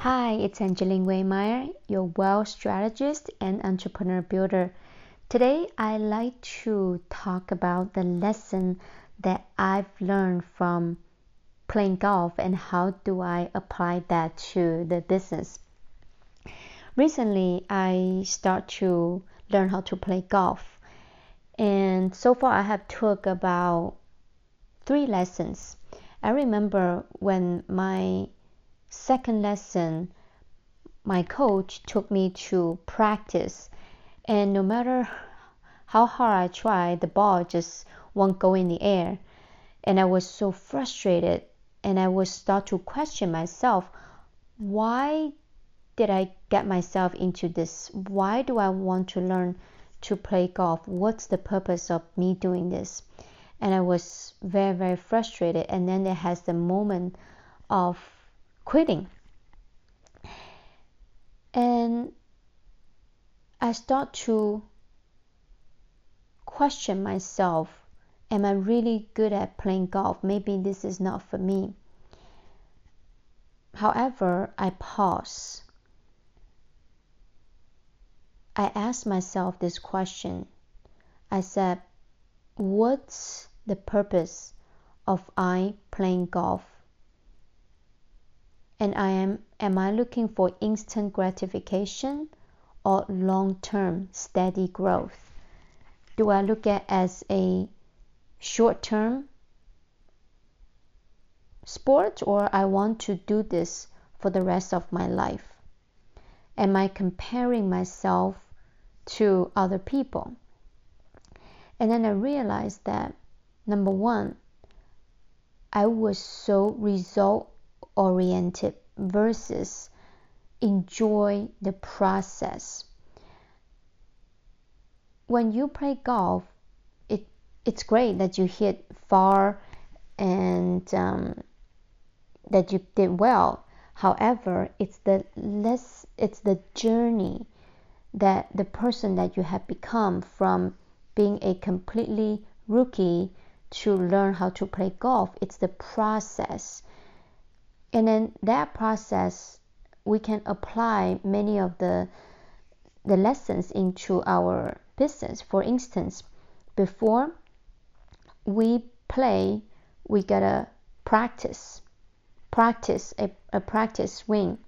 Hi, it's Angeline Wehmeyer, your wealth strategist and entrepreneur builder. Today, I like to talk about the lesson that I've learned from playing golf and how do I apply that to the business. Recently, I start to learn how to play golf, and so far I have took about three lessons. I remember when my second lesson, my coach took me to practice, and no matter how hard I try, the ball just won't go in the air. And I was so frustrated, and I would start to question myself why did I get myself into this? Why do I want to learn to play golf? What's the purpose of me doing this? And I was very, very frustrated. And then there has the moment of quitting. And I start to question myself Am I really good at playing golf? Maybe this is not for me. However, I pause. I ask myself this question. I said, What's the purpose of I playing golf? And I am am I looking for instant gratification or long-term steady growth? Do I look at as a short-term sport or I want to do this for the rest of my life? Am I comparing myself to other people? And then I realized that number one, I was so result oriented versus enjoy the process. When you play golf, it it's great that you hit far and um, that you did well. However, it's the less it's the journey that the person that you have become from being a completely rookie to learn how to play golf. It's the process and then that process we can apply many of the the lessons into our business. For instance before we play we gotta practice practice a, a practice swing.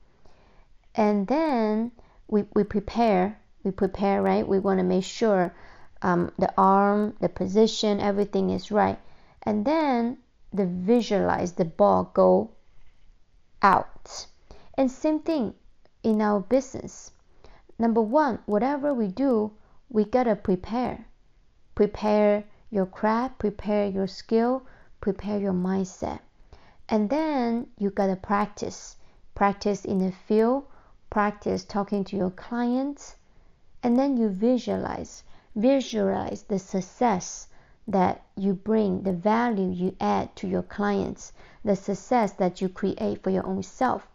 And then we, we prepare we prepare right? We want to make sure um, the arm the position everything is right. And then the visualize the ball go out. And same thing in our business. Number one, whatever we do, we gotta prepare. Prepare your craft, prepare your skill, prepare your mindset. And then you gotta practice. Practice in the field, practice talking to your clients, and then you visualize. Visualize the success that you bring, the value you add to your clients, the success that you create for your own self.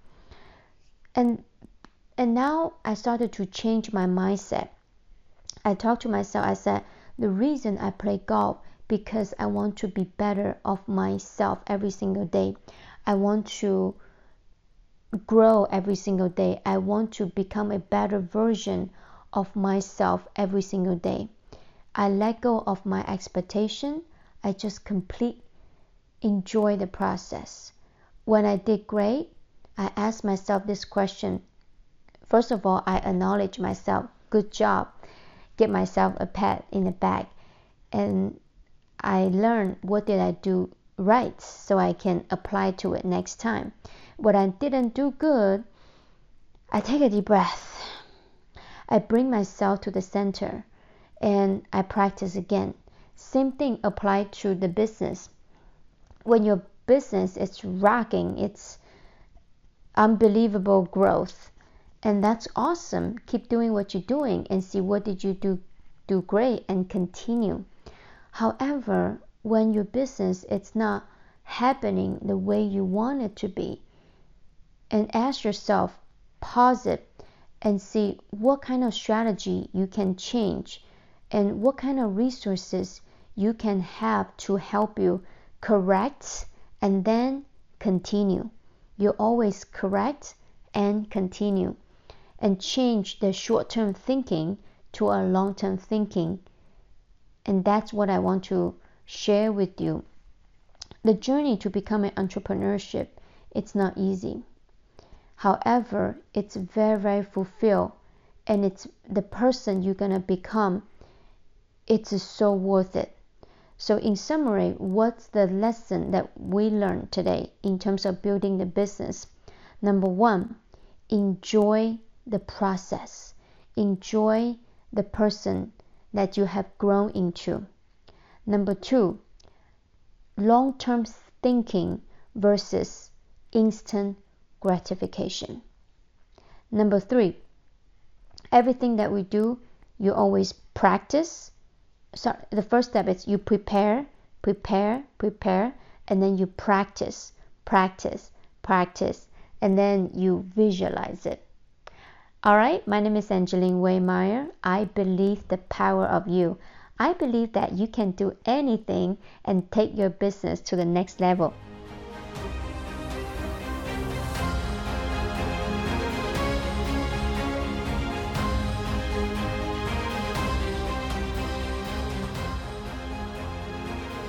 And and now I started to change my mindset. I talked to myself, I said, the reason I play golf because I want to be better of myself every single day. I want to grow every single day. I want to become a better version of myself every single day. I let go of my expectation. I just complete enjoy the process. When I did great, I ask myself this question. First of all, I acknowledge myself. Good job. Give myself a pat in the back. And I learn what did I do right so I can apply to it next time. What I didn't do good, I take a deep breath. I bring myself to the center and I practice again. Same thing applied to the business. When your business is rocking, it's unbelievable growth. And that's awesome. Keep doing what you're doing and see what did you do do great and continue. However, when your business it's not happening the way you want it to be, and ask yourself, pause it and see what kind of strategy you can change and what kind of resources you can have to help you correct and then continue. You always correct and continue and change the short term thinking to a long term thinking. And that's what I want to share with you. The journey to become an entrepreneurship, it's not easy. However, it's very, very fulfilled and it's the person you're gonna become, it's so worth it. So, in summary, what's the lesson that we learned today in terms of building the business? Number one, enjoy the process, enjoy the person that you have grown into. Number two, long term thinking versus instant gratification. Number three, everything that we do, you always practice. So the first step is you prepare, prepare, prepare, and then you practice, practice, practice, and then you visualize it. All right, my name is Angeline Wehmeyer. I believe the power of you. I believe that you can do anything and take your business to the next level.